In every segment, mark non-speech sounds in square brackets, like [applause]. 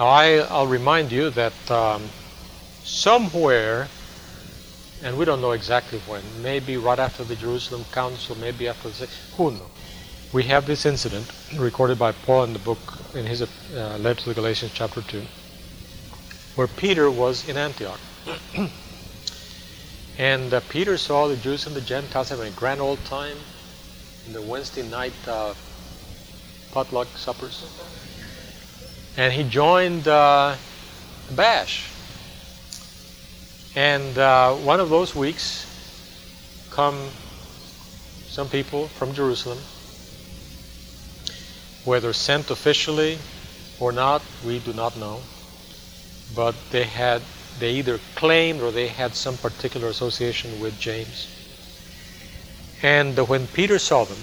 Now, I, I'll remind you that um, somewhere, and we don't know exactly when, maybe right after the Jerusalem Council, maybe after the, who knows, we have this incident recorded by Paul in the book, in his uh, letter to the Galatians, chapter 2, where Peter was in Antioch. [clears throat] and uh, Peter saw the Jews and the Gentiles having a grand old time in the Wednesday night uh, potluck suppers and he joined uh, Bash. And uh, one of those weeks, come some people from Jerusalem, whether sent officially or not, we do not know. But they had, they either claimed or they had some particular association with James. And when Peter saw them,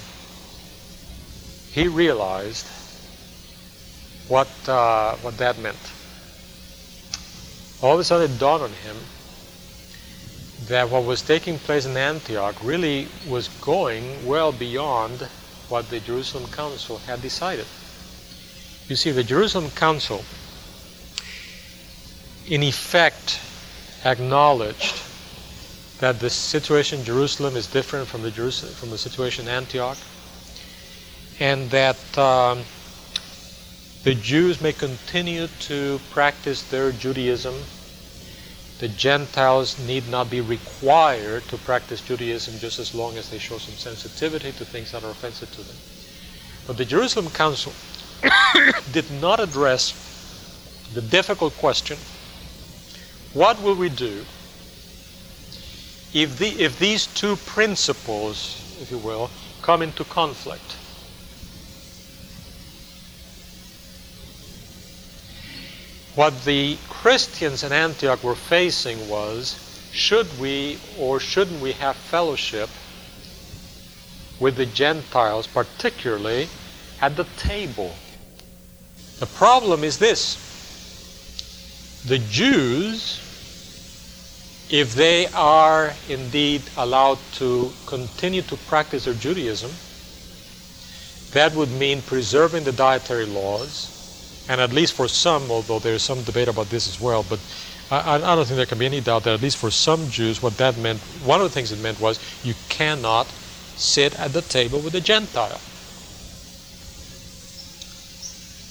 he realized what, uh, what that meant. All of a sudden it dawned on him that what was taking place in Antioch really was going well beyond what the Jerusalem Council had decided. You see, the Jerusalem Council, in effect, acknowledged that the situation in Jerusalem is different from the, Jerusalem, from the situation in Antioch, and that um, the Jews may continue to practice their Judaism. The Gentiles need not be required to practice Judaism just as long as they show some sensitivity to things that are offensive to them. But the Jerusalem Council [coughs] did not address the difficult question what will we do if, the, if these two principles, if you will, come into conflict? What the Christians in Antioch were facing was should we or shouldn't we have fellowship with the Gentiles, particularly at the table? The problem is this the Jews, if they are indeed allowed to continue to practice their Judaism, that would mean preserving the dietary laws, and at least for some, although there's some debate about this as well, but I, I, don't think there can be any doubt that at least for some Jews, what that meant, one of the things it meant was you cannot sit at the table with a Gentile.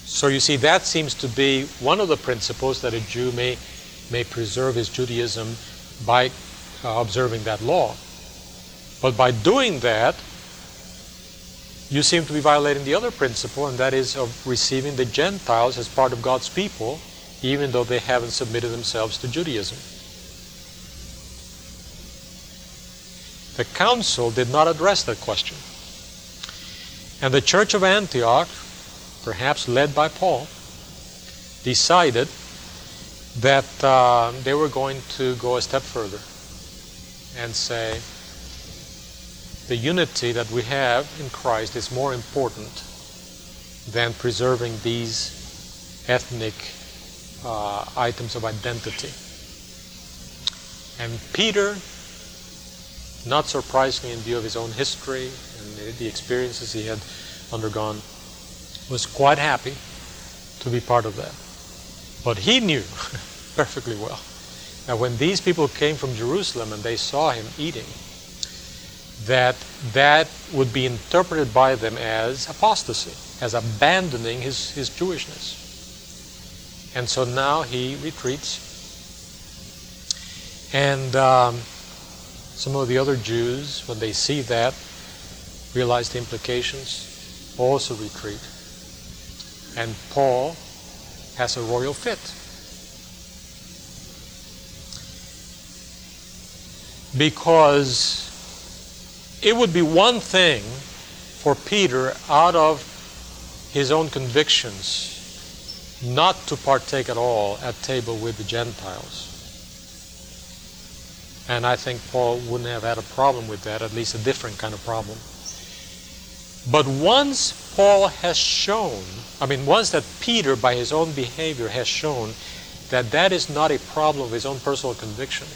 So you see, that seems to be one of the principles that a Jew may, may preserve his Judaism by uh, observing that law. But by doing that, you seem to be violating the other principle, and that is of receiving the Gentiles as part of God's people, even though they haven't submitted themselves to Judaism. The council did not address that question. And the church of Antioch, perhaps led by Paul, decided that uh, they were going to go a step further and say, the unity that we have in Christ is more important than preserving these ethnic uh, items of identity. And Peter, not surprisingly in view of his own history and the experiences he had undergone, was quite happy to be part of that. But he knew [laughs] perfectly well that when these people came from Jerusalem and they saw him eating, that that would be interpreted by them as apostasy, as abandoning his, his Jewishness. And so now he retreats. And um, some of the other Jews, when they see that, realize the implications, also retreat. And Paul has a royal fit. Because it would be one thing for Peter, out of his own convictions, not to partake at all at table with the Gentiles. And I think Paul wouldn't have had a problem with that, at least a different kind of problem. But once Paul has shown, I mean, once that Peter, by his own behavior, has shown that that is not a problem of his own personal conviction,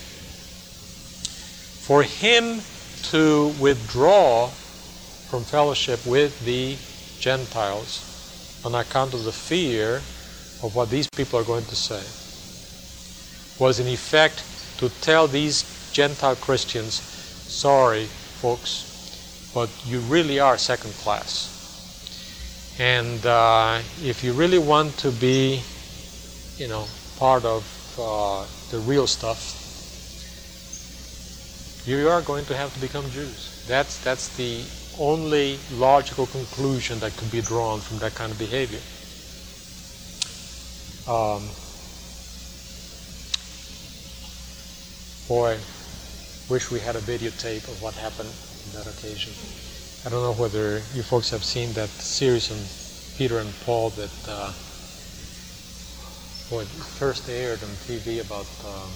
for him to withdraw from fellowship with the Gentiles on account of the fear of what these people are going to say was in effect to tell these Gentile Christians, sorry, folks, but you really are second class. And uh, if you really want to be, you know, part of uh, the real stuff, you are going to have to become Jews. That's, that's the only logical conclusion that could be drawn from that kind of behavior. Um, boy, wish we had a videotape of what happened on that occasion. I don't know whether you folks have seen that series on Peter and Paul that uh, first aired on TV about um,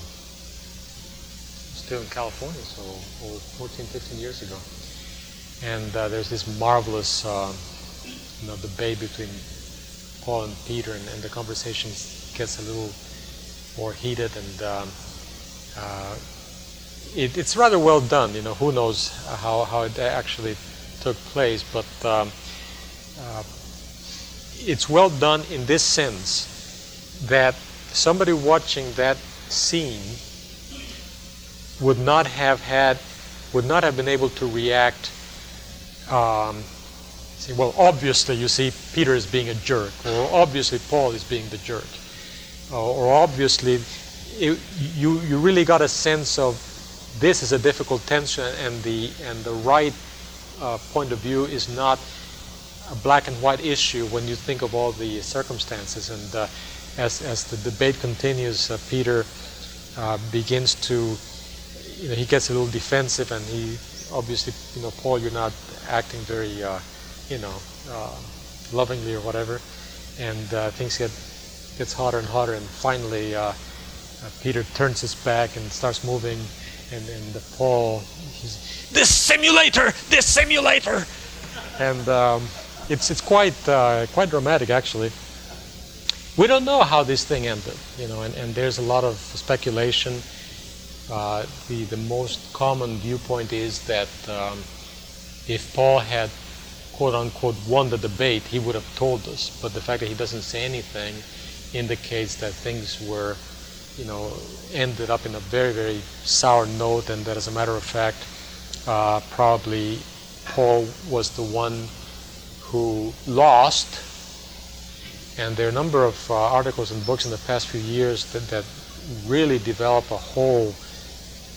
still in California, so over 14, 15 years ago. And uh, there's this marvelous uh, you know, debate between Paul and Peter, and, and, the conversation gets a little more heated, and um, uh, it, it's rather well done. You know, who knows how, how it actually took place, but um, uh, it's well done in this sense that somebody watching that scene would not have had, would not have been able to react. Um, say, well, obviously, you see, Peter is being a jerk, or obviously, Paul is being the jerk, or, or obviously, it, you you really got a sense of this is a difficult tension, and the and the right uh, point of view is not a black and white issue when you think of all the circumstances. And uh, as as the debate continues, uh, Peter uh, begins to you know, he gets a little defensive, and he obviously, you know, Paul, you're not acting very, uh, you know, uh, lovingly or whatever, and uh, things get gets hotter and hotter, and finally, uh, uh, Peter turns his back and starts moving, and and Paul, he's this simulator, this simulator, and um, it's it's quite uh, quite dramatic actually. We don't know how this thing ended, you know, and, and there's a lot of speculation uh, the, the most common viewpoint is that um, if Paul had quote unquote won the debate, he would have told us. But the fact that he doesn't say anything indicates that things were, you know, ended up in a very, very sour note, and that as a matter of fact, uh, probably Paul was the one who lost. And there are a number of uh, articles and books in the past few years that, that really develop a whole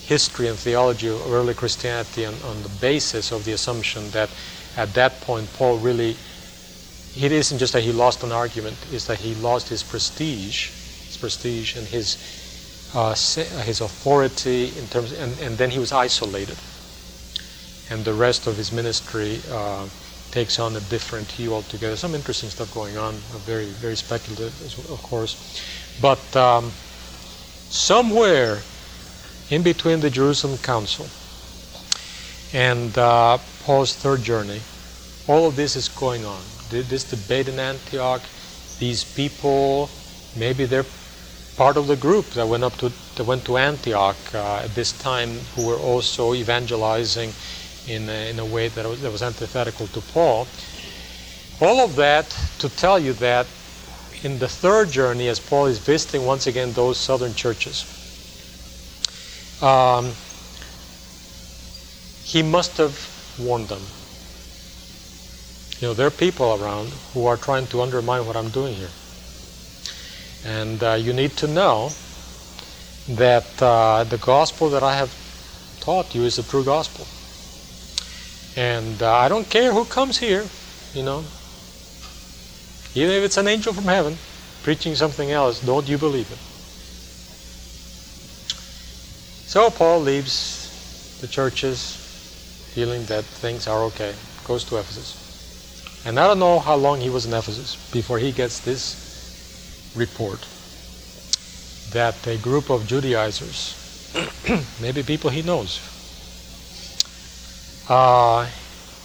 history and theology of early Christianity on, on the basis of the assumption that at that point Paul really it isn't just that he lost an argument, it's that he lost his prestige, his prestige and his uh, his authority in terms, and, and then he was isolated, and the rest of his ministry uh, takes on a different hue altogether. Some interesting stuff going on, very very speculative, of course, but um, somewhere in between the Jerusalem Council and uh, Paul's third journey, all of this is going on. This debate in Antioch, these people, maybe they're part of the group that went up to that went to Antioch uh, at this time, who were also evangelizing in a, in a way that was, that was antithetical to Paul. All of that to tell you that in the third journey, as Paul is visiting once again those southern churches, um, he must have warned them. You know, there are people around who are trying to undermine what I'm doing here. And uh, you need to know that uh, the gospel that I have taught you is the true gospel. And uh, I don't care who comes here, you know, even if it's an angel from heaven preaching something else, don't you believe it. So Paul leaves the churches feeling that things are okay, goes to Ephesus. And I don't know how long he was in Ephesus before he gets this report that a group of Judaizers, [clears throat] maybe people he knows, uh,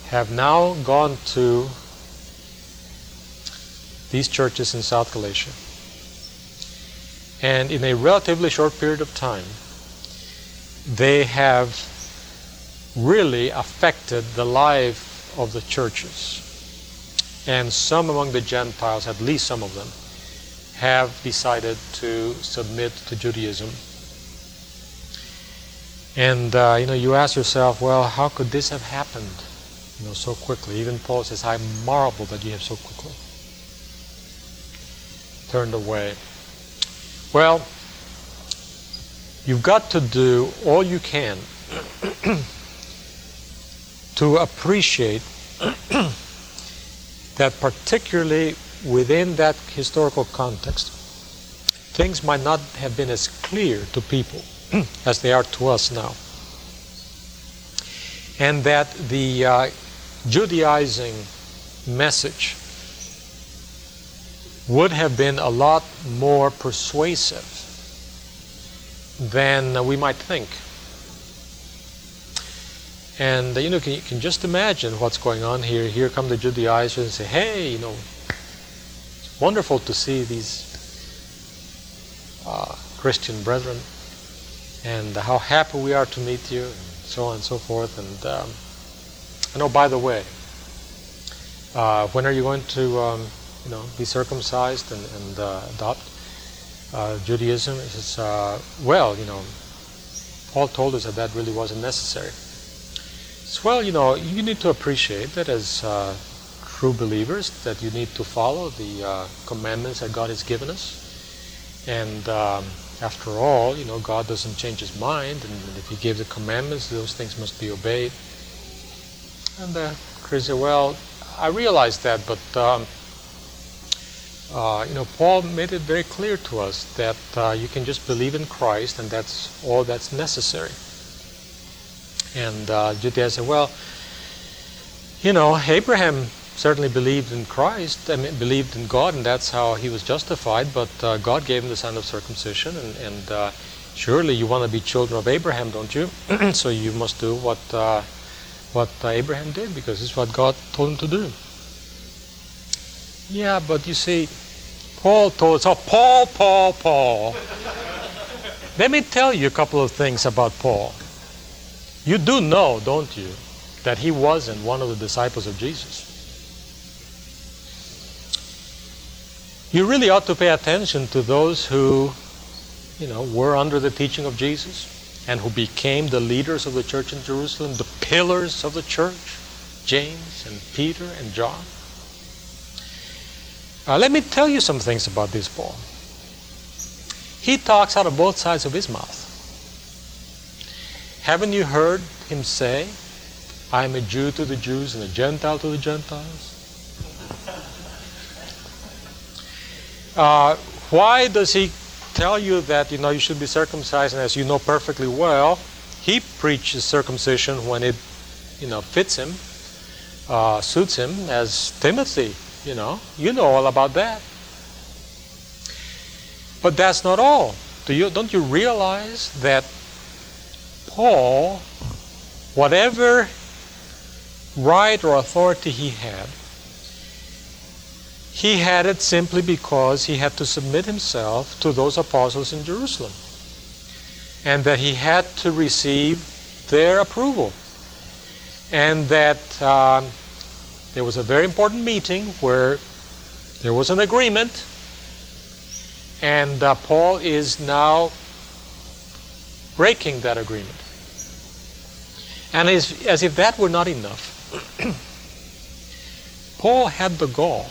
have now gone to these churches in South Galatia. And in a relatively short period of time, they have really affected the life of the churches. And some among the Gentiles, at least some of them, have decided to submit to Judaism. And uh, you know, you ask yourself, well, how could this have happened, you know, so quickly? Even Paul says, "I marvel that you have so quickly turned away." Well, you've got to do all you can [clears throat] to appreciate [clears throat] that, particularly within that historical context, things might not have been as clear to people [clears throat] as they are to us now. And that the uh, Judaizing message would have been a lot more persuasive than we might think. And you know, can, you can just imagine what's going on here. Here come the Judaizers and say, "Hey, you know, it's wonderful to see these uh, Christian brethren, and how happy we are to meet you, and so on and so forth." And um, I know, by the way, uh, when are you going to, um, you know, be circumcised and, and uh, adopt uh, Judaism? It's uh, well, you know, Paul told us that that really wasn't necessary. It's, well, you know, you need to appreciate that as uh, true believers, that you need to follow the uh, commandments that God has given us. And um, after all, you know, God doesn't change His mind, and if He gave the commandments, those things must be obeyed. And uh, Chris said, "Well, I realize that, but um, uh, you know, Paul made it very clear to us that uh, you can just believe in Christ, and that's all that's necessary." And uh, Judea said, well, you know, Abraham certainly believed in Christ, I mean, believed in God, and that's how he was justified, but uh, God gave him the sign of circumcision, and, and uh, surely you want to be children of Abraham, don't you? [clears throat] so you must do what, uh, what Abraham did, because it's what God told him to do. Yeah, but you see, Paul told us, oh, Paul, Paul, Paul. Let me tell you a couple of things about Paul. You do know, don't you, that he wasn't one of the disciples of Jesus. You really ought to pay attention to those who, you know, were under the teaching of Jesus and who became the leaders of the church in Jerusalem, the pillars of the church, James and Peter and John. Uh, let me tell you some things about this Paul. He talks out of both sides of his mouth. Haven't you heard him say, I am a Jew to the Jews and a Gentile to the Gentiles? Uh, why does he tell you that you know you should be circumcised? And as you know perfectly well, he preaches circumcision when it you know fits him, uh, suits him, as Timothy. You know, you know all about that. But that's not all. Do you don't you realize that Paul, whatever right or authority he had, he had it simply because he had to submit himself to those apostles in Jerusalem. And that he had to receive their approval. And that um, there was a very important meeting where there was an agreement, and uh, Paul is now breaking that agreement. And as, as if that were not enough, [clears throat] Paul had the gall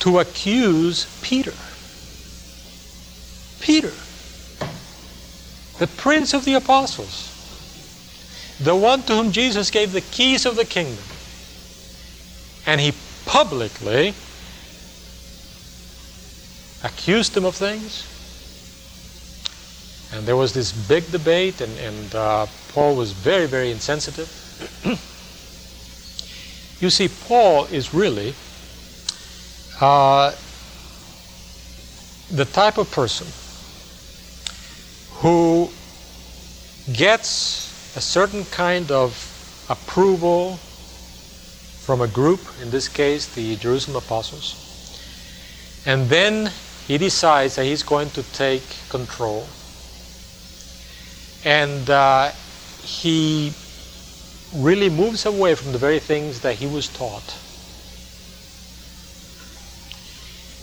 to accuse Peter. Peter, the prince of the apostles, the one to whom Jesus gave the keys of the kingdom. And he publicly accused them of things and there was this big debate, and, and uh, Paul was very, very insensitive. [clears throat] You see, Paul is really uh, the type of person who gets a certain kind of approval from a group, in this case, the Jerusalem apostles, and then he decides that he's going to take control. And uh, he really moves away from the very things that he was taught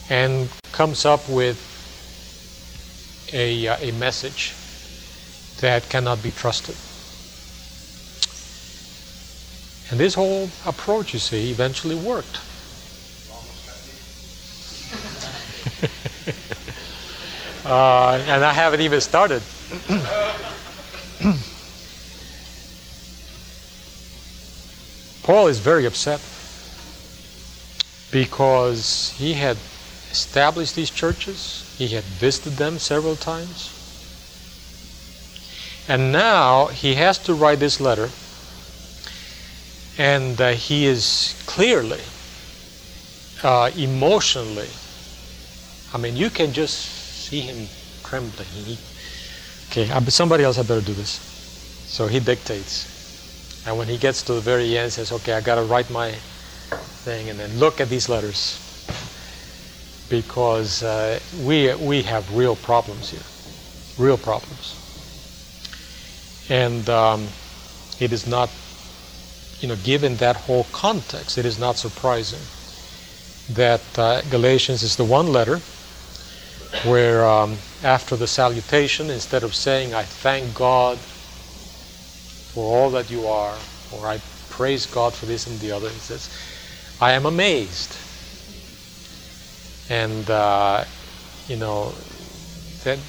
and comes up with a, uh, a message that cannot be trusted. And this whole approach, you see, eventually worked. [laughs] uh, and I haven't even started. [clears throat] Paul is very upset because he had established these churches, he had visited them several times. And now he has to write this letter, and uh, he is clearly, uh, emotionally, I mean, you can just see him trembling. He, okay, somebody else had better do this. So he dictates. And when he gets to the very end, says, okay, I got to write my thing, and then look at these letters because uh, we, we have real problems here, real problems. And um, it is not, you know, given that whole context, it is not surprising that uh, Galatians is the one letter where um, after the salutation, instead of saying, I thank God for all that you are, or I praise God for this and the other, he says, I am amazed. And uh, you know that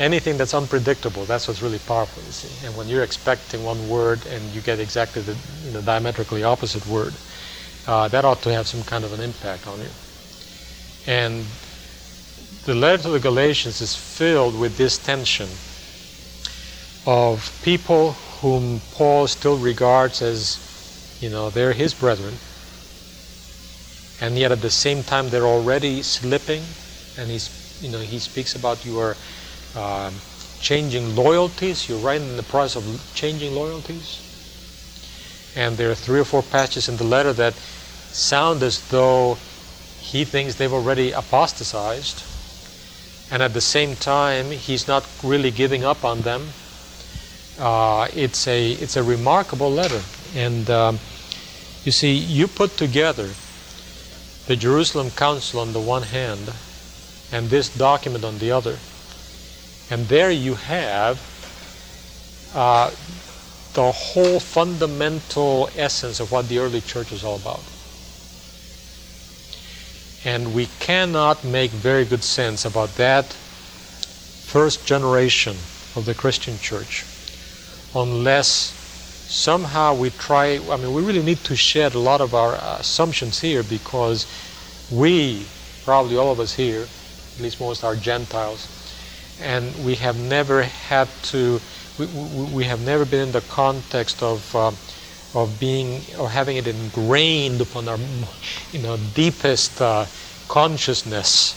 anything that's unpredictable that's what's really powerful you see. And when you're expecting one word and you get exactly the you know, diametrically opposite word uh, that ought to have some kind of an impact on you. And the letter to the galatians is filled with this tension of people whom paul still regards as you know they're his brethren and yet at the same time they're already slipping and he's you know he speaks about your um, changing loyalties. You're right in the process of changing loyalties. And there are three or four passages in the letter that sound as though he thinks they've already apostatized and at the same time he's not really giving up on them. Uh, it's a it's a remarkable letter. And um, you see you put together the Jerusalem Council on the one hand and this document on the other. And there you have uh, the whole fundamental essence of what the early church is all about. And we cannot make very good sense about that first generation of the Christian church unless somehow we try, I mean, we really need to shed a lot of our assumptions here because we, probably all of us here, at least most are Gentiles, and we have never had to, we, we, we have never been in the context of, uh, of being, or having it ingrained upon our, you know, deepest uh, consciousness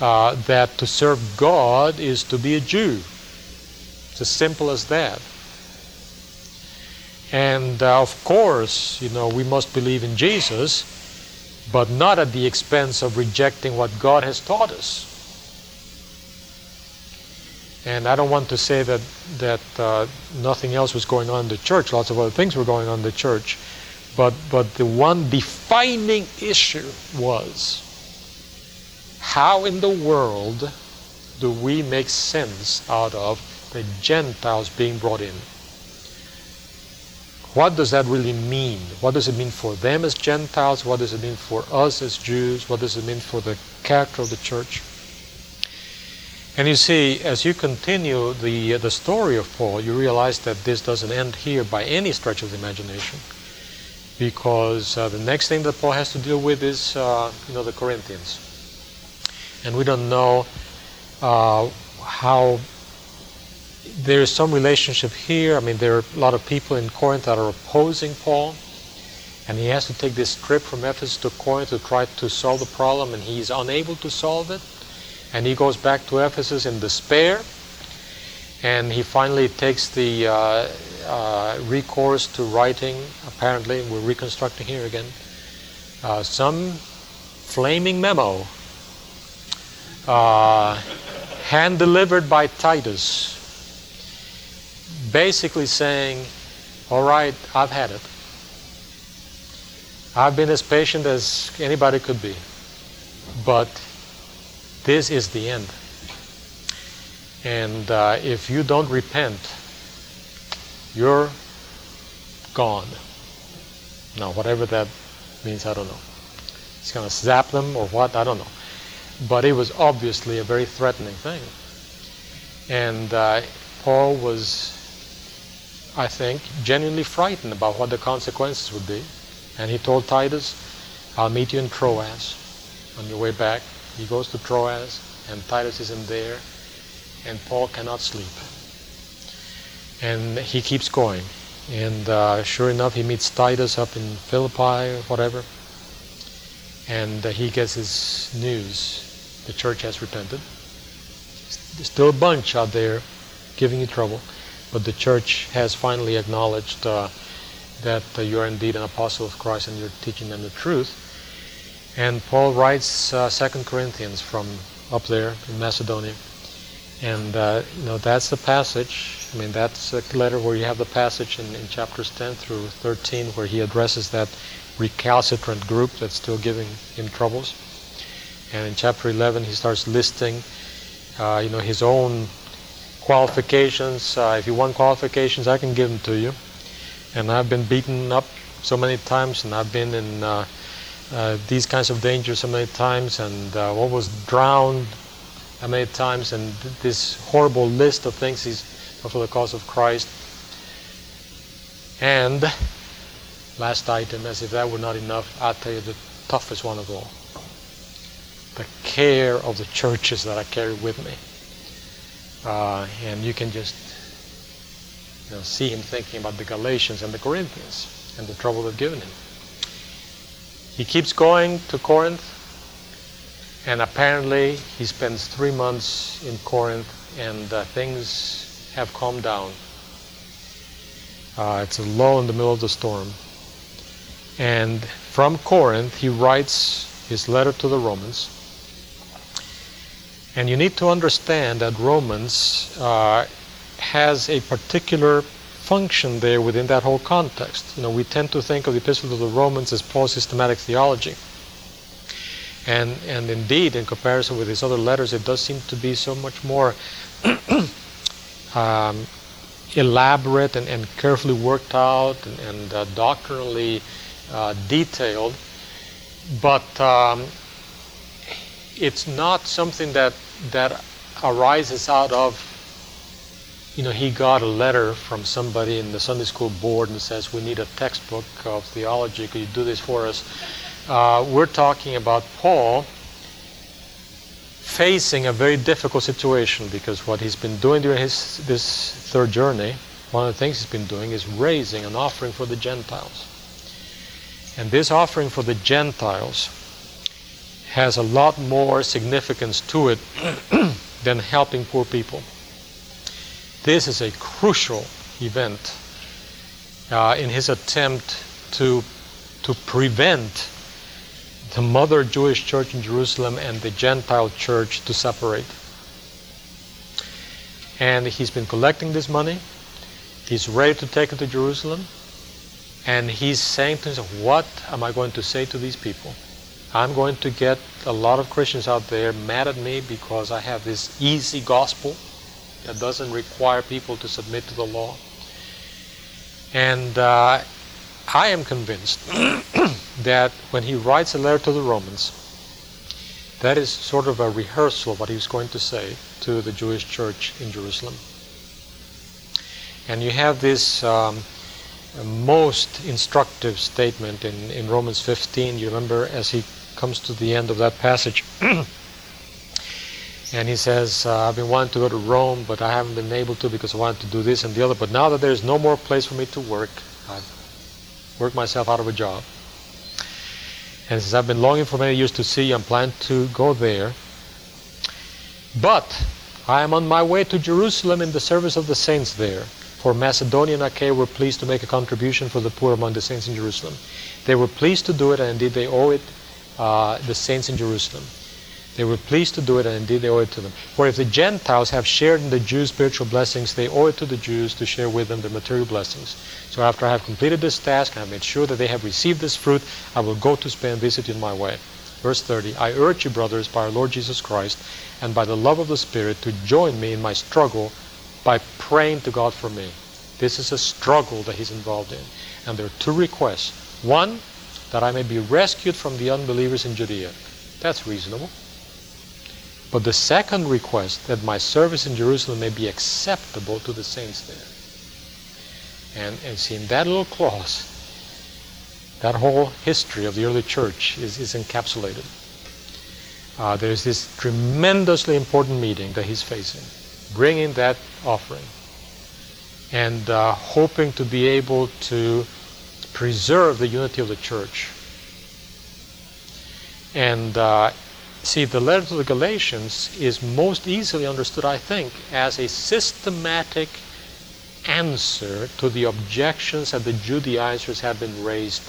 uh, that to serve God is to be a Jew. It's as simple as that. And uh, of course, you know, we must believe in Jesus, but not at the expense of rejecting what God has taught us. And I don't want to say that that uh, nothing else was going on in the church. Lots of other things were going on in the church, but but the one defining issue was how in the world do we make sense out of the Gentiles being brought in? What does that really mean? What does it mean for them as Gentiles? What does it mean for us as Jews? What does it mean for the character of the church? And you see, as you continue the, uh, the story of Paul, you realize that this doesn't end here by any stretch of the imagination. Because uh, the next thing that Paul has to deal with is, uh, you know, the Corinthians. And we don't know uh, how there is some relationship here. I mean, there are a lot of people in Corinth that are opposing Paul. And he has to take this trip from Ephesus to Corinth to try to solve the problem, and he's unable to solve it. And he goes back to Ephesus in despair. And he finally takes the uh, uh, recourse to writing, apparently, we're reconstructing here again, uh, some flaming memo uh, hand delivered by Titus, basically saying, All right, I've had it. I've been as patient as anybody could be. But this is the end. And uh, if you don't repent, you're gone. Now, whatever that means, I don't know. It's going to zap them or what, I don't know. But it was obviously a very threatening thing. And uh, Paul was, I think, genuinely frightened about what the consequences would be. And he told Titus, I'll meet you in Troas on your way back. He goes to Troas, and Titus isn't there, and Paul cannot sleep. And he keeps going. And uh, sure enough, he meets Titus up in Philippi or whatever. And uh, he gets his news. The church has repented. There's still a bunch out there giving you trouble. But the church has finally acknowledged uh, that uh, you are indeed an apostle of Christ and you're teaching them the truth. And Paul writes uh, Second Corinthians from up there in Macedonia. And, uh, you know, that's the passage. I mean, that's a letter where you have the passage in, in chapters 10 through 13 where he addresses that recalcitrant group that's still giving him troubles. And in chapter 11, he starts listing, uh, you know, his own qualifications. Uh, if you want qualifications, I can give them to you. And I've been beaten up so many times, and I've been in uh, uh, these kinds of dangers so many times, and uh, what was drowned how many times, and this horrible list of things he's for the cause of Christ. And last item, as if that were not enough, I'll tell you the toughest one of all. The care of the churches that I carry with me. Uh, and you can just you know, see him thinking about the Galatians and the Corinthians and the trouble they've given him. He keeps going to Corinth, and apparently he spends three months in Corinth, and uh, things have calmed down. Uh, it's a lull in the middle of the storm. And from Corinth, he writes his letter to the Romans. And you need to understand that Romans uh, has a particular function there within that whole context. You know, we tend to think of the Epistle to the Romans as Paul's systematic theology. And, and indeed, in comparison with his other letters, it does seem to be so much more [clears throat] um, elaborate and, and, carefully worked out and, and uh, doctrinally uh, detailed. But um, it's not something that, that arises out of you know, he got a letter from somebody in the Sunday school board and says, We need a textbook of theology. Could you do this for us? Uh, we're talking about Paul facing a very difficult situation because what he's been doing during his this third journey, one of the things he's been doing is raising an offering for the Gentiles. And this offering for the Gentiles has a lot more significance to it [clears throat] than helping poor people. This is a crucial event uh, in his attempt to, to prevent the mother Jewish church in Jerusalem and the Gentile church to separate. And he's been collecting this money. He's ready to take it to Jerusalem. And he's saying to himself, What am I going to say to these people? I'm going to get a lot of Christians out there mad at me because I have this easy gospel that doesn't require people to submit to the law. And uh, I am convinced [clears throat] that when he writes a letter to the Romans, that is sort of a rehearsal of what he was going to say to the Jewish church in Jerusalem. And you have this um, most instructive statement in, in Romans 15. You remember as he comes to the end of that passage. [clears throat] And he says, uh, I've been wanting to go to Rome, but I haven't been able to because I wanted to do this and the other. But now that there's no more place for me to work, I've worked myself out of a job. And since I've been longing for many years to see you, I'm planning to go there. But I am on my way to Jerusalem in the service of the saints there. For Macedonia and Achaia were pleased to make a contribution for the poor among the saints in Jerusalem. They were pleased to do it, and indeed they owe it uh, the saints in Jerusalem. They were pleased to do it, and indeed they owe it to them. For if the Gentiles have shared in the Jews' spiritual blessings, they owe it to the Jews to share with them their material blessings. So after I have completed this task, and I have made sure that they have received this fruit, I will go to Spain and visit you in my way. Verse 30 I urge you, brothers, by our Lord Jesus Christ, and by the love of the Spirit, to join me in my struggle by praying to God for me. This is a struggle that he's involved in. And there are two requests. One, that I may be rescued from the unbelievers in Judea. That's reasonable. But the second request, that my service in Jerusalem may be acceptable to the saints there. And, and see, in that little clause, that whole history of the early church is, is encapsulated. Uh, there's this tremendously important meeting that he's facing, bringing that offering and uh, hoping to be able to preserve the unity of the church. And uh, See, the letter to the Galatians is most easily understood, I think, as a systematic answer to the objections that the Judaizers have been raised,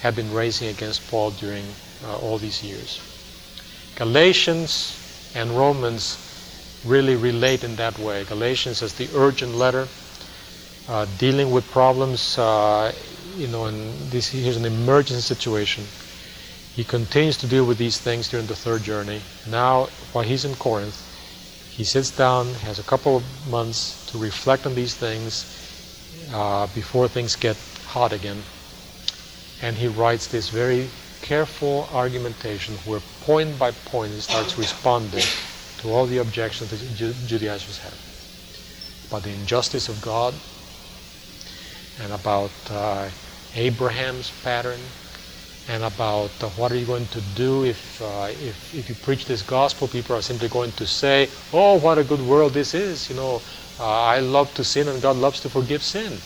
have been raising against Paul during uh, all these years. Galatians and Romans really relate in that way. Galatians is the urgent letter, uh, dealing with problems, uh, you know, and this here's an emergency situation. He continues to deal with these things during the third journey. Now, while he's in Corinth, he sits down, has a couple of months to reflect on these things uh, before things get hot again. And he writes this very careful argumentation where point by point he starts responding to all the objections that Judaizers have about the injustice of God and about uh, Abraham's pattern and about uh, what are you going to do if, uh, if, if you preach this gospel. People are simply going to say, oh, what a good world this is. You know, uh, I love to sin and God loves to forgive sin.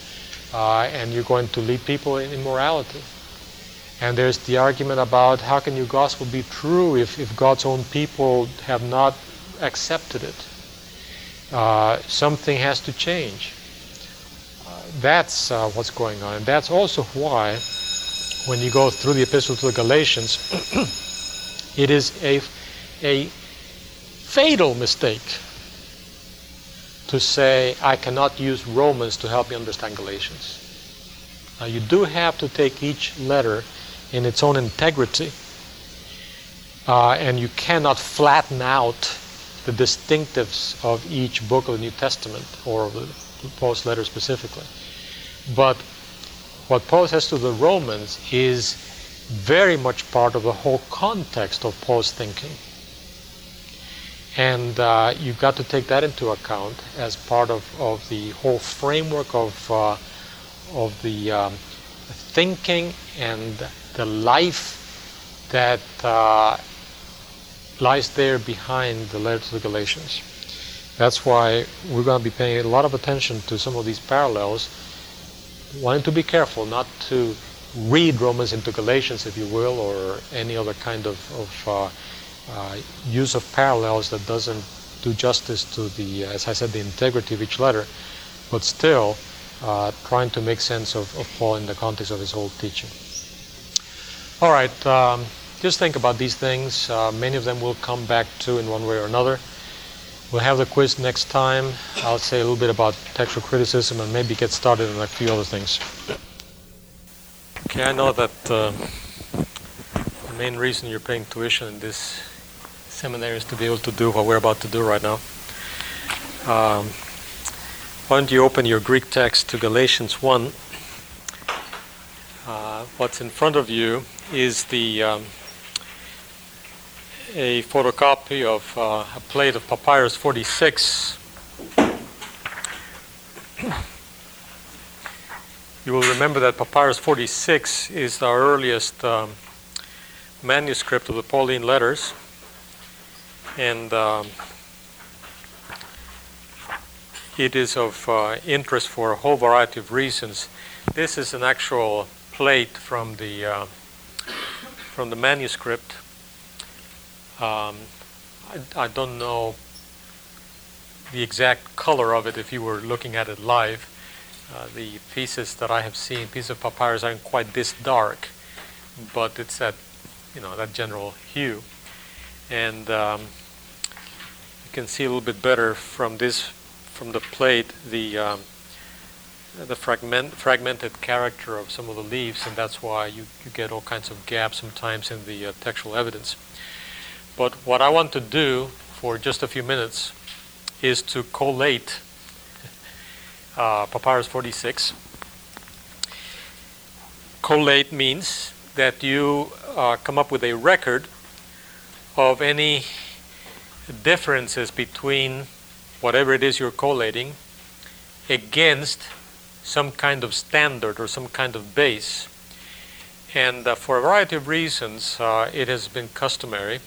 Uh, and you're going to lead people in immorality. And there's the argument about how can your gospel be true if, if God's own people have not accepted it? Uh, something has to change. Uh, that's what's going on. And that's also why when you go through the epistle to the Galatians, [clears throat] it is a, a fatal mistake to say, I cannot use Romans to help me understand Galatians. Now, you do have to take each letter in its own integrity, uh, and you cannot flatten out the distinctives of each book of the New Testament or the Paul's letter specifically. But what Paul says to the Romans is very much part of the whole context of Paul's thinking. And uh, you've got to take that into account as part of, of the whole framework of, uh, of the um, thinking and the life that uh, lies there behind the letter to the Galatians. That's why we're going to be paying a lot of attention to some of these parallels wanting to be careful not to read Romans into Galatians, if you will, or any other kind of, of uh, uh, use of parallels that doesn't do justice to the, as I said, the integrity of each letter, but still uh, trying to make sense of, of, Paul in the context of his whole teaching. All right, um, just think about these things. Uh, many of them will come back to in one way or another. We'll have the quiz next time. I'll say a little bit about textual criticism and maybe get started on a few other things. Okay, I know that uh, the main reason you're paying tuition in this seminary is to be able to do what we're about to do right now. Um, why don't you open your Greek text to Galatians 1? Uh, what's in front of you is the um, a photocopy of uh, a plate of Papyrus 46. you will remember that Papyrus 46 is our earliest um, manuscript of the Pauline letters. And um, it is of uh, interest for a whole variety of reasons. This is an actual plate from the uh, from the manuscript. Um, I, I, don't know the exact color of it if you were looking at it live. Uh, the pieces that I have seen, pieces of papyrus, aren't quite this dark, but it's that you know that general hue, and um, you can see a little bit better from this from the plate the um, the fragment, fragmented character of some of the leaves, and that's why you, you get all kinds of gaps sometimes in the uh, textual evidence. But what I want to do for just a few minutes is to collate [laughs] uh, Papyrus 46. Collate means that you uh, come up with a record of any differences between whatever it is you're collating against some kind of standard or some kind of base. And uh, for a variety of reasons, uh, it has been customary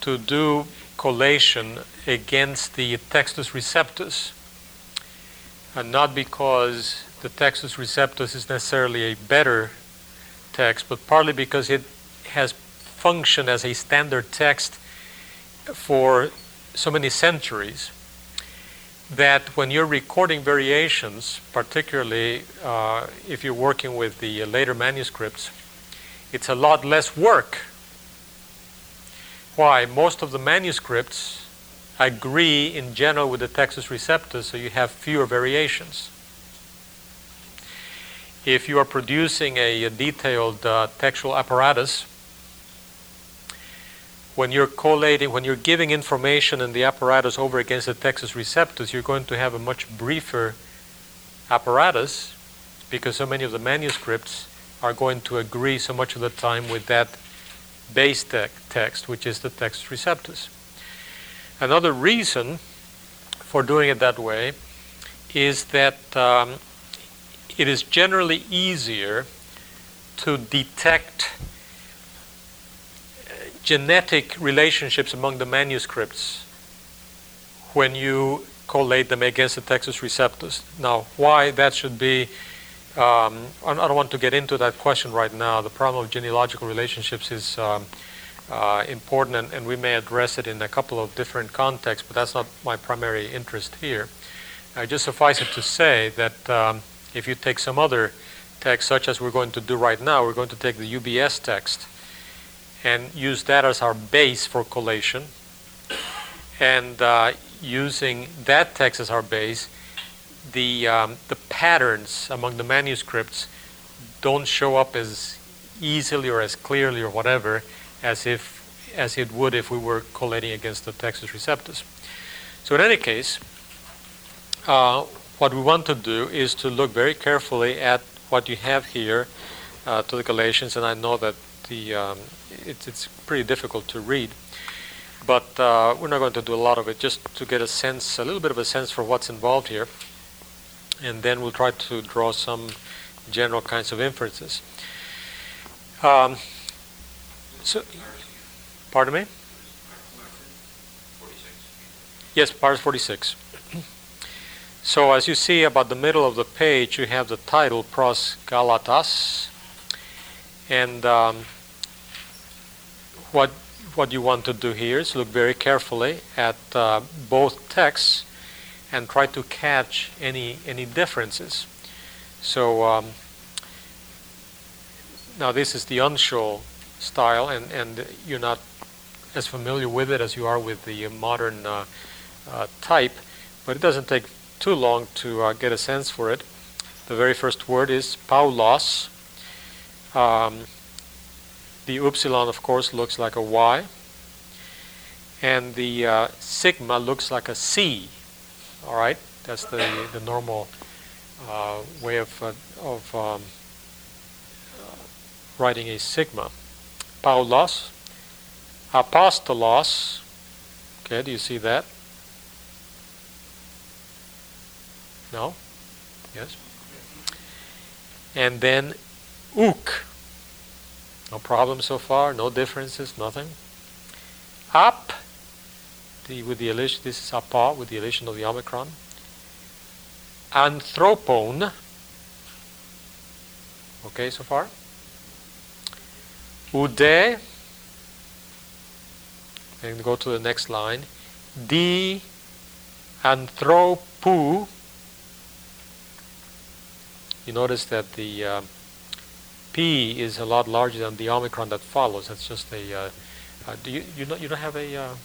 to do collation against the Textus Receptus, and not because the Textus Receptus is necessarily a better text, but partly because it has functioned as a standard text for so many centuries that when you're recording variations, particularly uh, if you're working with the later manuscripts, it's a lot less work. Why? Most of the manuscripts agree in general with the Textus Receptus, so you have fewer variations. If you are producing a, a detailed uh, textual apparatus, when you're collating, when you're giving information in the apparatus over against the Textus Receptus, you're going to have a much briefer apparatus because so many of the manuscripts are going to agree so much of the time with that base te- text, which is the Textus Receptus. Another reason for doing it that way is that um, it is generally easier to detect genetic relationships among the manuscripts when you collate them against the Textus Receptus. Now, why that should be, um, I don't want to get into that question right now. The problem of genealogical relationships is um, uh, important, and, and, we may address it in a couple of different contexts, but that's not my primary interest here. Uh, just suffice it to say that um, if you take some other text, such as we're going to do right now, we're going to take the UBS text and use that as our base for collation. And uh, using that text as our base, the, um, the patterns among the manuscripts don't show up as easily or as clearly or whatever as if as it would if we were collating against the Textus Receptus. So in any case, uh, what we want to do is to look very carefully at what you have here uh, to the Galatians, and I know that the um, it's, it's pretty difficult to read. But uh, we're not going to do a lot of it, just to get a sense, a little bit of a sense for what's involved here. And then we'll try to draw some general kinds of inferences. Um, so, pardon me? Yes, part 46. So as you see about the middle of the page, you have the title Pros Galatas, and um, what what you want to do here is look very carefully at uh, both texts and try to catch any any differences. So um, now this is the uncial style, and and you're not as familiar with it as you are with the modern uh, uh, type, but it doesn't take too long to uh, get a sense for it. The very first word is Paulos. Um, the upsilon, of course, looks like a Y. And the uh, sigma looks like a C. All right? That's the, the normal uh, way of, uh, of um, writing a sigma. Paulos, apostolos. Okay, do you see that? No? Yes? And then ook. No problem so far, no differences, nothing. Up, the, with the elision, this is apa with the elision of the omicron. Anthropon, Okay, so far? Ude. And go to the next line. Di anthropu. You notice that the uh, P is a lot larger than the omicron that follows. That's just a. Uh, uh, do you you don't you don't have a?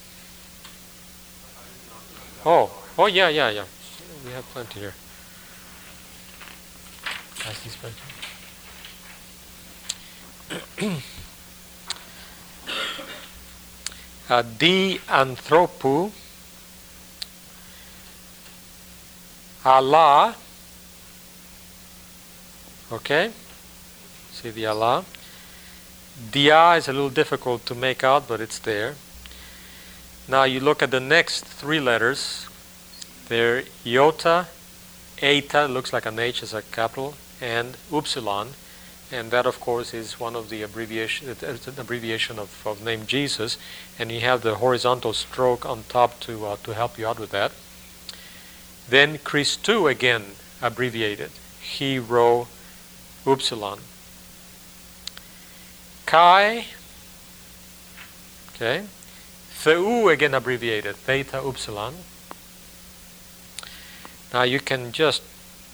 Oh oh yeah yeah yeah. We have plenty here. Pass these back. [coughs] uh, di anthropu Allah okay see the Allah dia is a little difficult to make out but it's there now you look at the next three letters. They're iota eta looks like an H as a capital and upsilon. And that of course is one of the abbreviation it's an abbreviation of, of name Jesus. And you have the horizontal stroke on top to uh, to help you out with that. Then Christou again abbreviated. Hero upsilon. Chi okay theu again abbreviated theta upsilon now you can just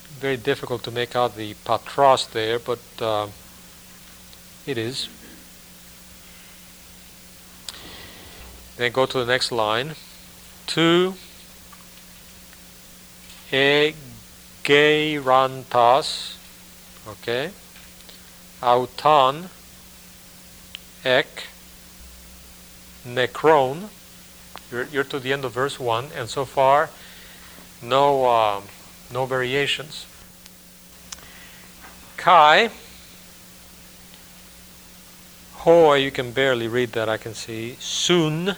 very difficult to make out the patros there, but uh, it is. Then go to the next line. Tu egeirantas, okay, auton, ek, necron. You're, you're to the end of verse 1, and so far, no, uh, no variations. Kai. Hoi, you can barely read that, I can see. Sun.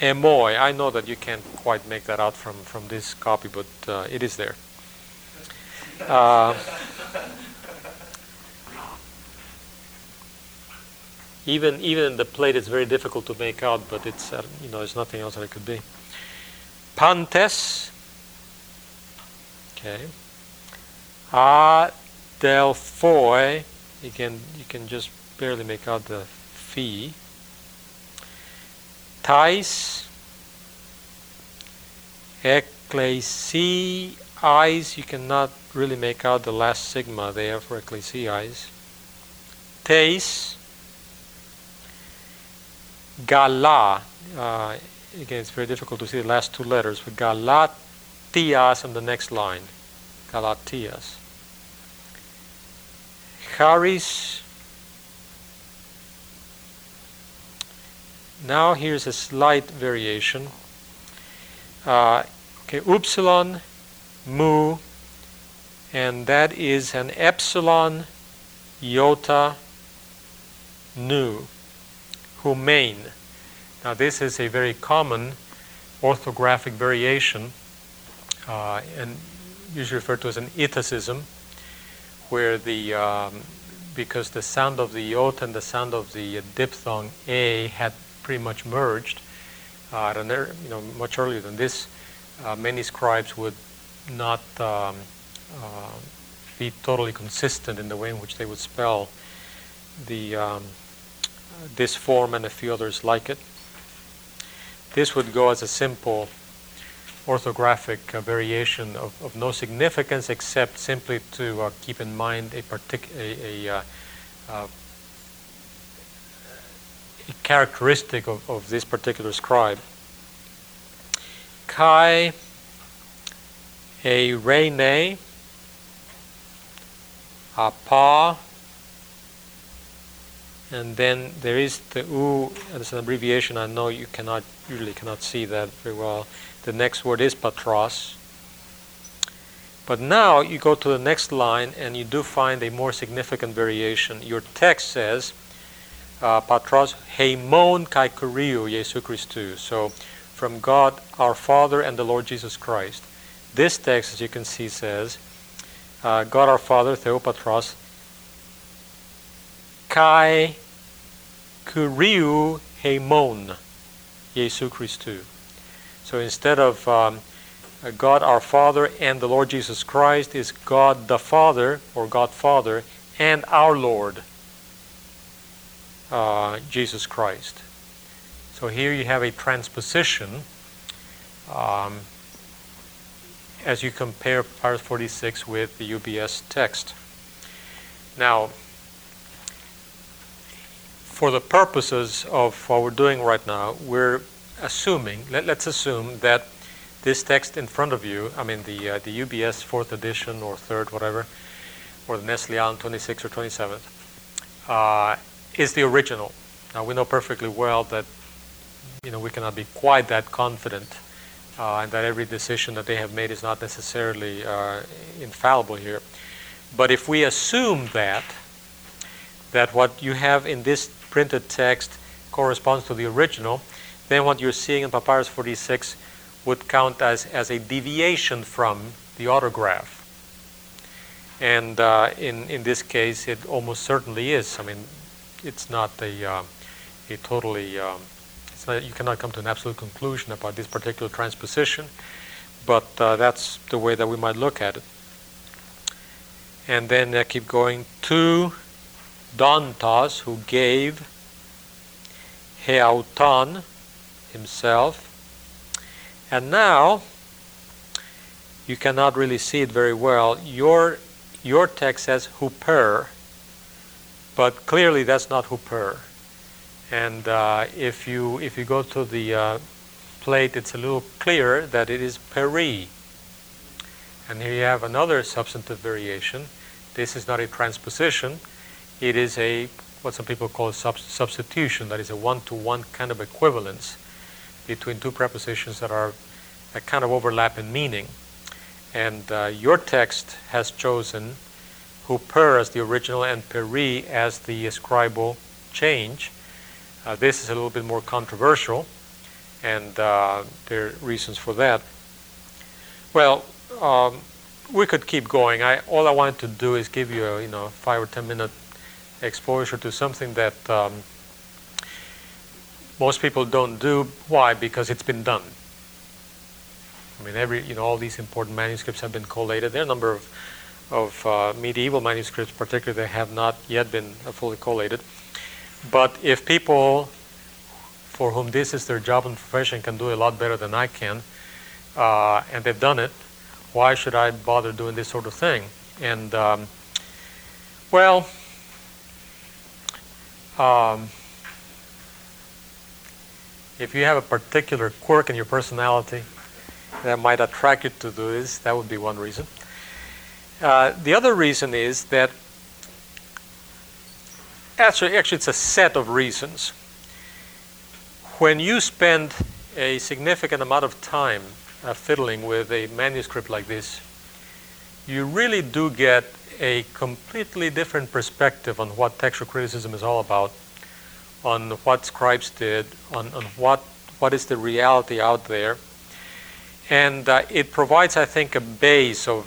Emoi. I know that you can't quite make that out from, from this copy, but uh, it is there. Uh, even even in the plate, it's very difficult to make out, but it's uh, you know there's nothing else that it could be. Pantes. Okay. Adelphoi, you can you can just barely make out the phi. Thais, ecclesi eyes, you cannot really make out the last sigma there for ecclesi eyes. Gala, uh, again it's very difficult to see the last two letters, but galatias on the next line. Galatias. Charis. Now here's a slight variation. Uh, okay, upsilon, mu, and that is an epsilon, iota, nu, humane. Now this is a very common orthographic variation, uh, and usually referred to as an itacism where the um, because the sound of the iota and the sound of the diphthong a had pretty much merged uh, at an, you know much earlier than this, uh, many scribes would not um, uh, be totally consistent in the way in which they would spell the um, this form and a few others like it. This would go as a simple orthographic uh, variation of, of, no significance except simply to uh, keep in mind a, partic- a, a, uh, uh, a characteristic of, of, this particular scribe. Kai a rene a pa and then there is the u as an abbreviation I know you cannot usually cannot see that very well the next word is patros. But now you go to the next line and you do find a more significant variation. Your text says, uh, patros heimon kai kuriou Jesu Christu. So, from God our Father and the Lord Jesus Christ. This text, as you can see, says, uh, God our Father, Theopatros, kai kuriou heimon Jesu Christu. So instead of um, God our Father and the Lord Jesus Christ is God the Father or God Father and our Lord uh, Jesus Christ. So here you have a transposition um, as you compare Papyrus 46 with the UBS text. Now, for the purposes of what we're doing right now, we're assuming, let, us assume that this text in front of you, I mean the, uh, the UBS 4th edition or 3rd, whatever, or the Nestle Aland 26th or 27th, uh, is the original. Now we know perfectly well that you know we cannot be quite that confident uh, and that every decision that they have made is not necessarily uh, infallible here. But if we assume that that what you have in this printed text corresponds to the original, then what you're seeing in Papyrus 46 would count as, as a deviation from the autograph. And uh, in, in this case, it almost certainly is. I mean, it's not a, uh, a totally, um, it's not, you cannot come to an absolute conclusion about this particular transposition, but uh, that's the way that we might look at it. And then uh, keep going to Dontos, who gave Heauton himself. And now, you cannot really see it very well. Your, your text says Huper, but clearly that's not Huper. And uh, if, you, if you go to the uh, plate, it's a little clearer that it is Peri. And here you have another substantive variation. This is not a transposition. It is a what some people call a sub- substitution, that is a one-to-one kind of equivalence between two prepositions that are that kind of overlap in meaning. And uh, your text has chosen huper as the original and peri as the scribal change. Uh, this is a little bit more controversial, and uh, there are reasons for that. Well, um, we could keep going. I, all I wanted to do is give you a you know five or ten minute exposure to something that um, most people don't do. Why? Because it's been done. I mean, every you know all these important manuscripts have been collated. There are a number of of uh, medieval manuscripts, particularly, that have not yet been uh, fully collated. But if people for whom this is their job and profession can do a lot better than I can, uh, and they've done it, why should I bother doing this sort of thing? And um, well, um, if you have a particular quirk in your personality that might attract you to do this, that would be one reason. Uh, the other reason is that actually, actually, it's a set of reasons. When you spend a significant amount of time uh, fiddling with a manuscript like this, you really do get a completely different perspective on what textual criticism is all about, on what scribes did, on, on what, what is the reality out there. And uh, it provides, I think, a base of,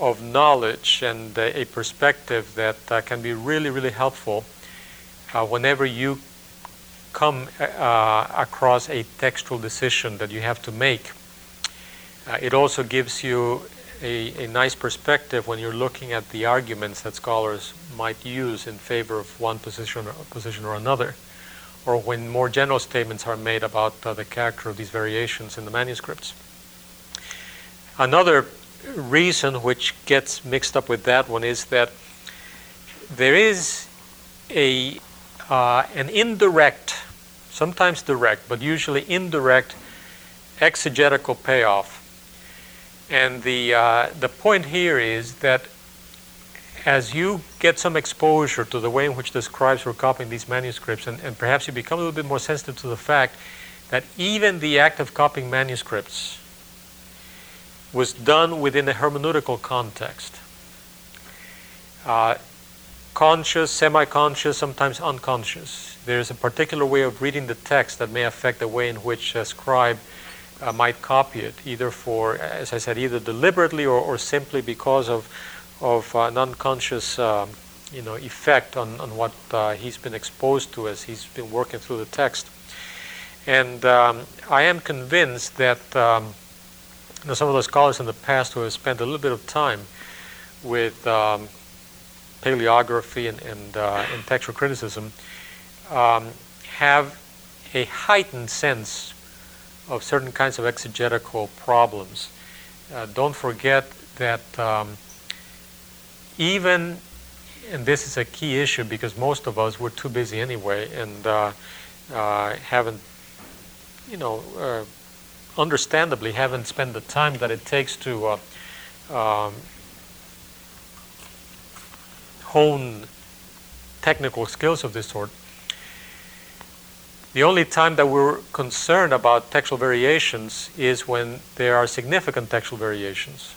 of knowledge and uh, a perspective that uh, can be really, really helpful uh, whenever you come uh, across a textual decision that you have to make. Uh, it also gives you a, a nice perspective when you're looking at the arguments that scholars might use in favor of one position or, position or another, or when more general statements are made about uh, the character of these variations in the manuscripts. Another reason which gets mixed up with that one is that there is a uh, an indirect, sometimes direct, but usually indirect exegetical payoff and the, uh, the point here is that as you get some exposure to the way in which the scribes were copying these manuscripts, and, and perhaps you become a little bit more sensitive to the fact that even the act of copying manuscripts was done within a hermeneutical context. Uh, conscious, semi conscious, sometimes unconscious. There's a particular way of reading the text that may affect the way in which a scribe uh, might copy it, either for, as I said, either deliberately or, or simply because of, of uh, an unconscious um, you know, effect on, on what uh, he's been exposed to as he's been working through the text. And um, I am convinced that um, you know, some of those scholars in the past who have spent a little bit of time with um, paleography and, and, uh, and textual criticism um, have a heightened sense of certain kinds of exegetical problems. Uh, don't forget that um, even, and this is a key issue because most of us were too busy anyway and uh, uh, haven't, you know, uh, understandably haven't spent the time that it takes to uh, um, hone technical skills of this sort. The only time that we're concerned about textual variations is when there are significant textual variations.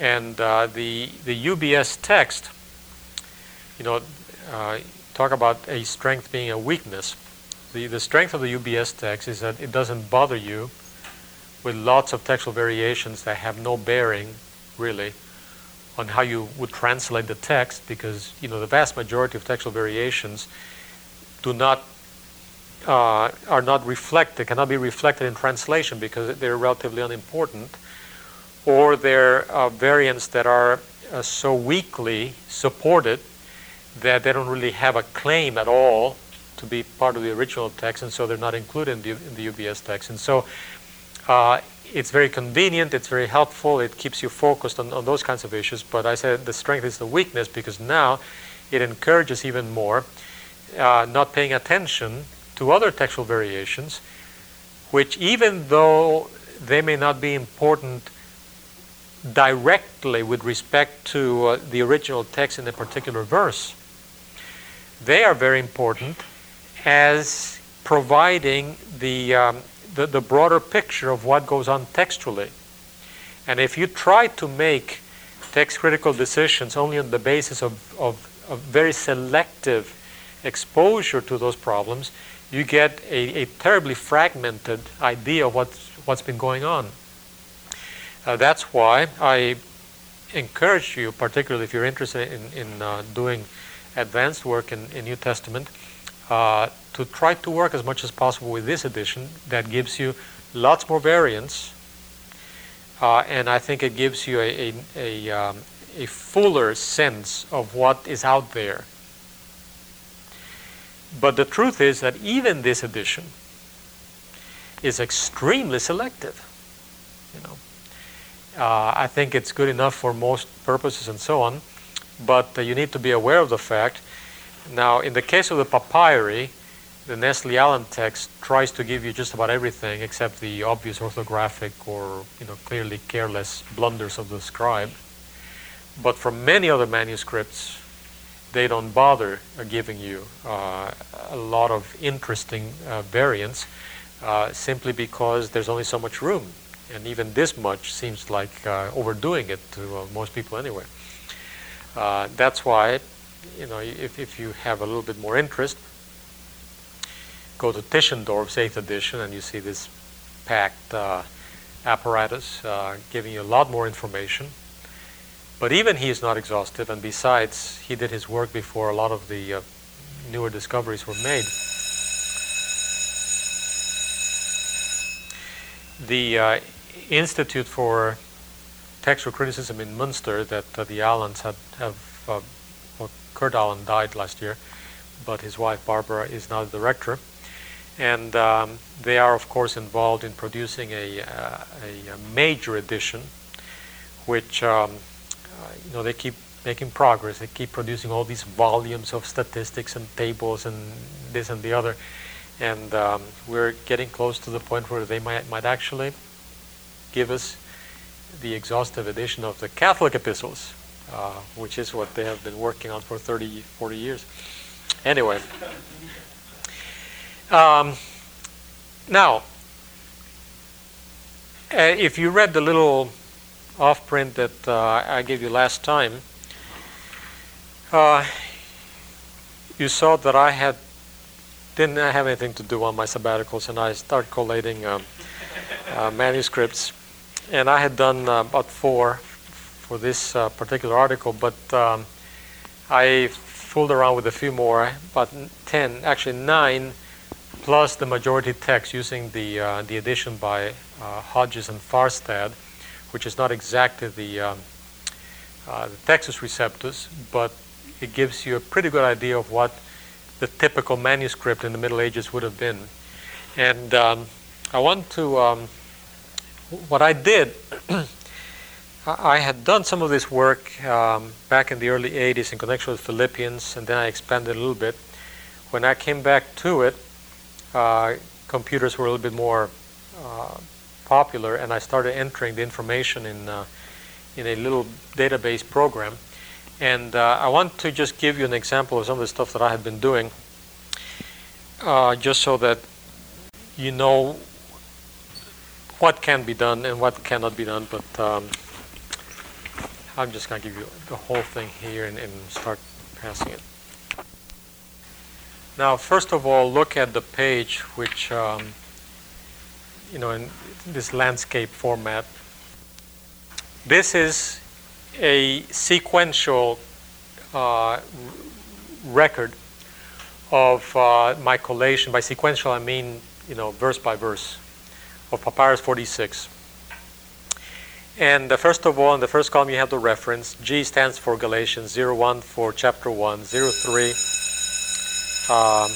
And uh, the, the UBS text, you know, uh, talk about a strength being a weakness. The, the strength of the UBS text is that it doesn't bother you with lots of textual variations that have no bearing, really, on how you would translate the text, because you know the vast majority of textual variations do not uh, are not reflected, cannot be reflected in translation because they're relatively unimportant, or they're uh, variants that are uh, so weakly supported that they don't really have a claim at all to be part of the original text, and so they're not included in the, in the UBS text. And so uh, it's very convenient, it's very helpful, it keeps you focused on, on those kinds of issues. But I said the strength is the weakness because now it encourages even more uh, not paying attention to other textual variations, which, even though they may not be important directly with respect to uh, the original text in a particular verse, they are very important as providing the, um, the, the broader picture of what goes on textually. And if you try to make text critical decisions only on the basis of, of, of very selective exposure to those problems, you get a, a terribly fragmented idea of what's, what's been going on. Uh, that's why I encourage you, particularly if you're interested in, in uh, doing advanced work in, in New Testament, uh, to try to work as much as possible with this edition that gives you lots more variants. Uh, and I think it gives you a, a, a, um, a fuller sense of what is out there. But the truth is that even this edition is extremely selective. You know, uh, I think it's good enough for most purposes and so on, but uh, you need to be aware of the fact. Now, in the case of the papyri, the Nestle Aland text tries to give you just about everything except the obvious orthographic or you know clearly careless blunders of the scribe. But for many other manuscripts, they don't bother uh, giving you uh, a lot of interesting uh, variants uh, simply because there's only so much room. And even this much seems like uh, overdoing it to uh, most people anyway. that's why, you know, if, if you have a little bit more interest, go to Tischendorf's 8th edition and you see this packed apparatus giving you a lot more information. But even he is not exhaustive, and besides, he did his work before a lot of the uh, newer discoveries were made. The uh, Institute for Textual Criticism in Munster that uh, the Alands had have, uh, well, Kurt Aland died last year, but his wife Barbara is now the director. And um, they are, of course, involved in producing a, uh, a, major edition, which um, you know, they keep making progress. They keep producing all these volumes of statistics and tables and this and the other. And um, we're getting close to the point where they might, might actually give us the exhaustive edition of the Catholic epistles, uh, which is what they have been working on for 30, 40 years. Anyway. Um, now, uh, if you read the little off print that uh, I gave you last time, uh, you saw that I had didn't have anything to do on my sabbaticals, and I started collating um, uh, manuscripts, and I had done uh, about four for this uh, particular article, but um, I fooled around with a few more, about ten, actually nine, plus the majority text using the uh, the edition by Hodges and Farstad, which is not exactly the, um, uh, the Textus Receptus, but it gives you a pretty good idea of what the typical manuscript in the Middle Ages would have been. And um, I want to, um, what I did, [clears throat] I had done some of this work um, back in the early 80s in connection with Philippians, and then I expanded a little bit. When I came back to it, uh, computers were a little bit more uh, popular, and I started entering the information in, uh, in a little database program. And uh, I want to just give you an example of some of the stuff that I have been doing, uh, just so that you know what can be done and what cannot be done. But um, I'm just going to give you the whole thing here and, and start passing it. Now, first of all, look at the page, which, um, you know, in this landscape format. This is a sequential uh, record of uh, my collation. By sequential, I mean, you know, verse by verse of Papyrus 46. And uh, first of all, in the first column, you have the reference. G stands for Galatians, 01 for chapter 1, 03 um,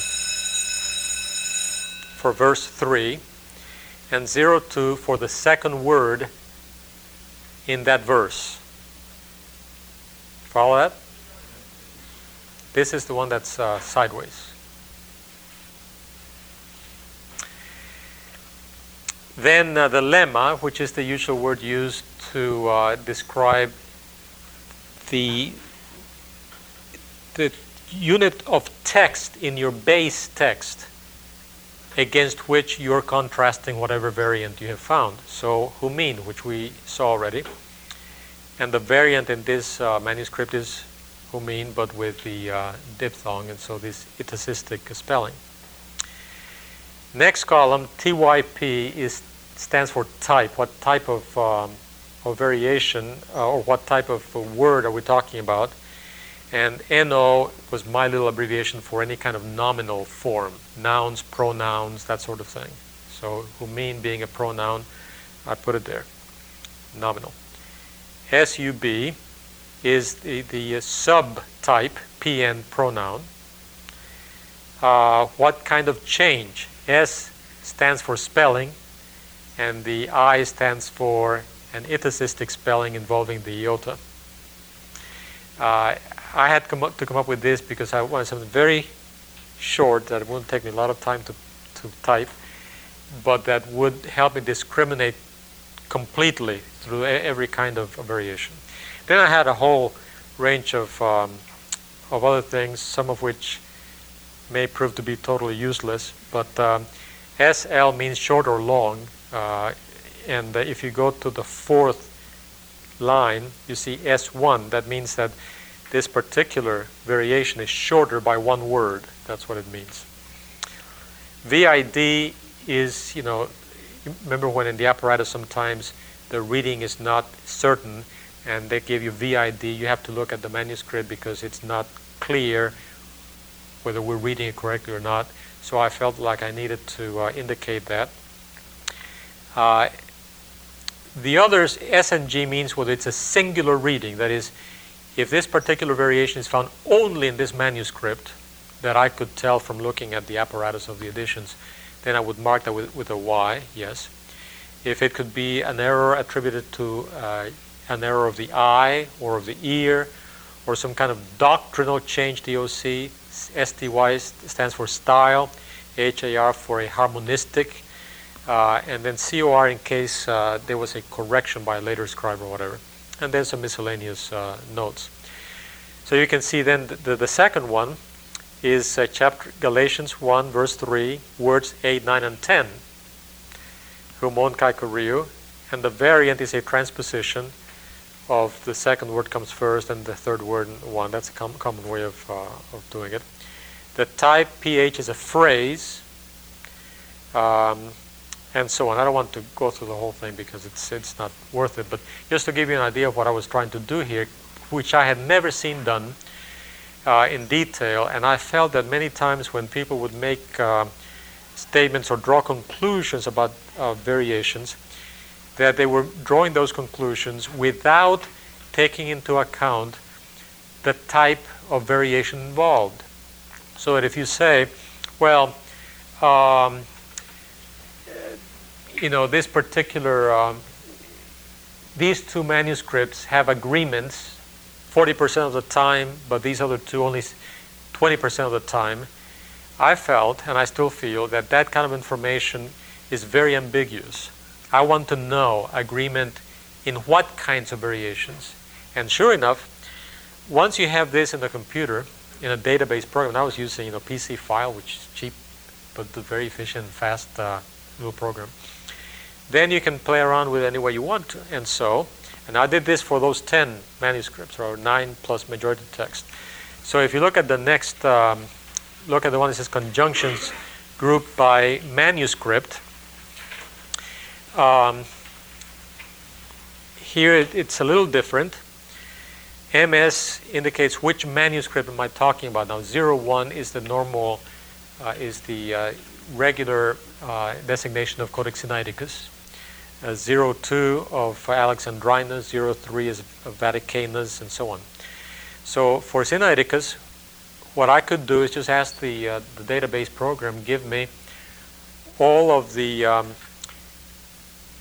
for verse 3, and 02 for the second word in that verse. Follow that? This is the one that's uh, sideways. Then uh, the lemma, which is the usual word used to uh, describe the, the unit of text in your base text against which you're contrasting whatever variant you have found. So humin, which we saw already, and the variant in this uh, manuscript is humin, but with the uh, diphthong, and so this itacistic spelling. Next column, TYP, is stands for type. What type of, um, of variation uh, or what type of word are we talking about? And NO was my little abbreviation for any kind of nominal form, nouns, pronouns, that sort of thing. So humin being a pronoun, I put it there, nominal. SUB is the, the subtype PN pronoun. Uh, what kind of change? S stands for spelling, and the I stands for an itacistic spelling involving the iota. Uh, I had come to come up with this because I wanted something very short that wouldn't take me a lot of time to, to type, but that would help me discriminate completely through every kind of variation. Then I had a whole range of, um, of other things, some of which may prove to be totally useless, but um, SL means short or long, uh, and if you go to the fourth line, you see S1. That means that this particular variation is shorter by one word. That's what it means. VID is, you know, remember when in the apparatus sometimes the reading is not certain and they give you VID, you have to look at the manuscript because it's not clear whether we're reading it correctly or not. So I felt like I needed to uh, indicate that. Uh, the others, S and G means whether it's a singular reading, that is, if this particular variation is found only in this manuscript, that I could tell from looking at the apparatus of the editions, then I would mark that with, with a Y, yes. If it could be an error attributed to uh, an error of the eye or of the ear or some kind of doctrinal change, DOC, STY stands for style, HAR for a harmonistic, uh, and then COR in case uh, there was a correction by a later scribe or whatever, and then some miscellaneous uh, notes. So you can see then the, the, second one is uh, chapter Galatians 1 verse 3, words 8, 9, and 10. Humon kai kuriu, and the variant is a transposition of the second word comes first and the third word one. That's a com- common way of, uh, of doing it. The type PH is a phrase. Um, and so on. I don't want to go through the whole thing because it's it's not worth it. But just to give you an idea of what I was trying to do here, which I had never seen done uh, in detail, and I felt that many times when people would make uh, statements or draw conclusions about uh, variations, that they were drawing those conclusions without taking into account the type of variation involved. So that if you say, well, um, you know, this particular, um, these two manuscripts have agreements 40% of the time, but these other two only 20% of the time. I felt, and I still feel, that that kind of information is very ambiguous. I want to know agreement in what kinds of variations. And sure enough, once you have this in the computer, in a database program, I was using you know PC file, which is cheap, but very efficient, fast uh, little program. Then you can play around with it any way you want to. And so, and I did this for those 10 manuscripts, or 9 plus majority text. So if you look at the next, um, look at the one that says conjunctions grouped by manuscript. Um, here it, it's a little different. MS indicates which manuscript am I talking about. Now, 01 is the normal, uh, is the uh, regular uh, designation of Codex Sinaiticus. Uh, 02 of Alexandrinus, 03 is Vaticanus, and so on. So for Sinaiticus, what I could do is just ask the, uh, the database program, give me all of the um,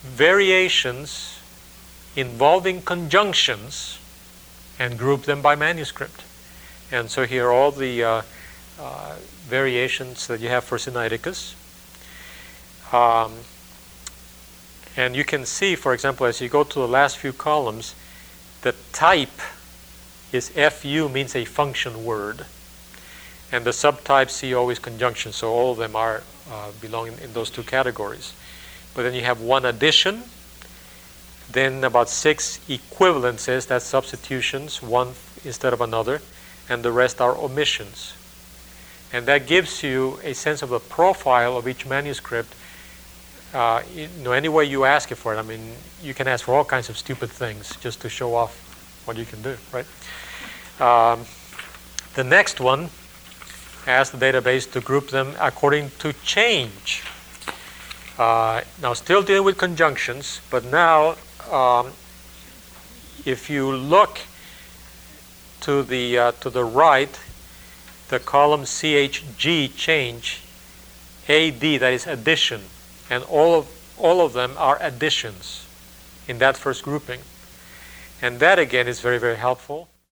variations involving conjunctions and group them by manuscript. And so here are all the uh, uh, variations that you have for Sinaiticus. Um, and you can see, for example, as you go to the last few columns, the type is FU means a function word. And the subtype CO is conjunction, so all of them are uh, belong in, in those two categories. But then you have one addition, then about six equivalences, that's substitutions, one instead of another, and the rest are omissions. And that gives you a sense of the profile of each manuscript. Uh, you know, any way you ask it for it. I mean, you can ask for all kinds of stupid things just to show off what you can do, right? Um, the next one asks the database to group them according to change. Uh, now, still dealing with conjunctions, but now um, if you look to the uh, to the right, the column CHG change, AD that is addition, and all of all of them are additions in that first grouping, and that again is very very helpful.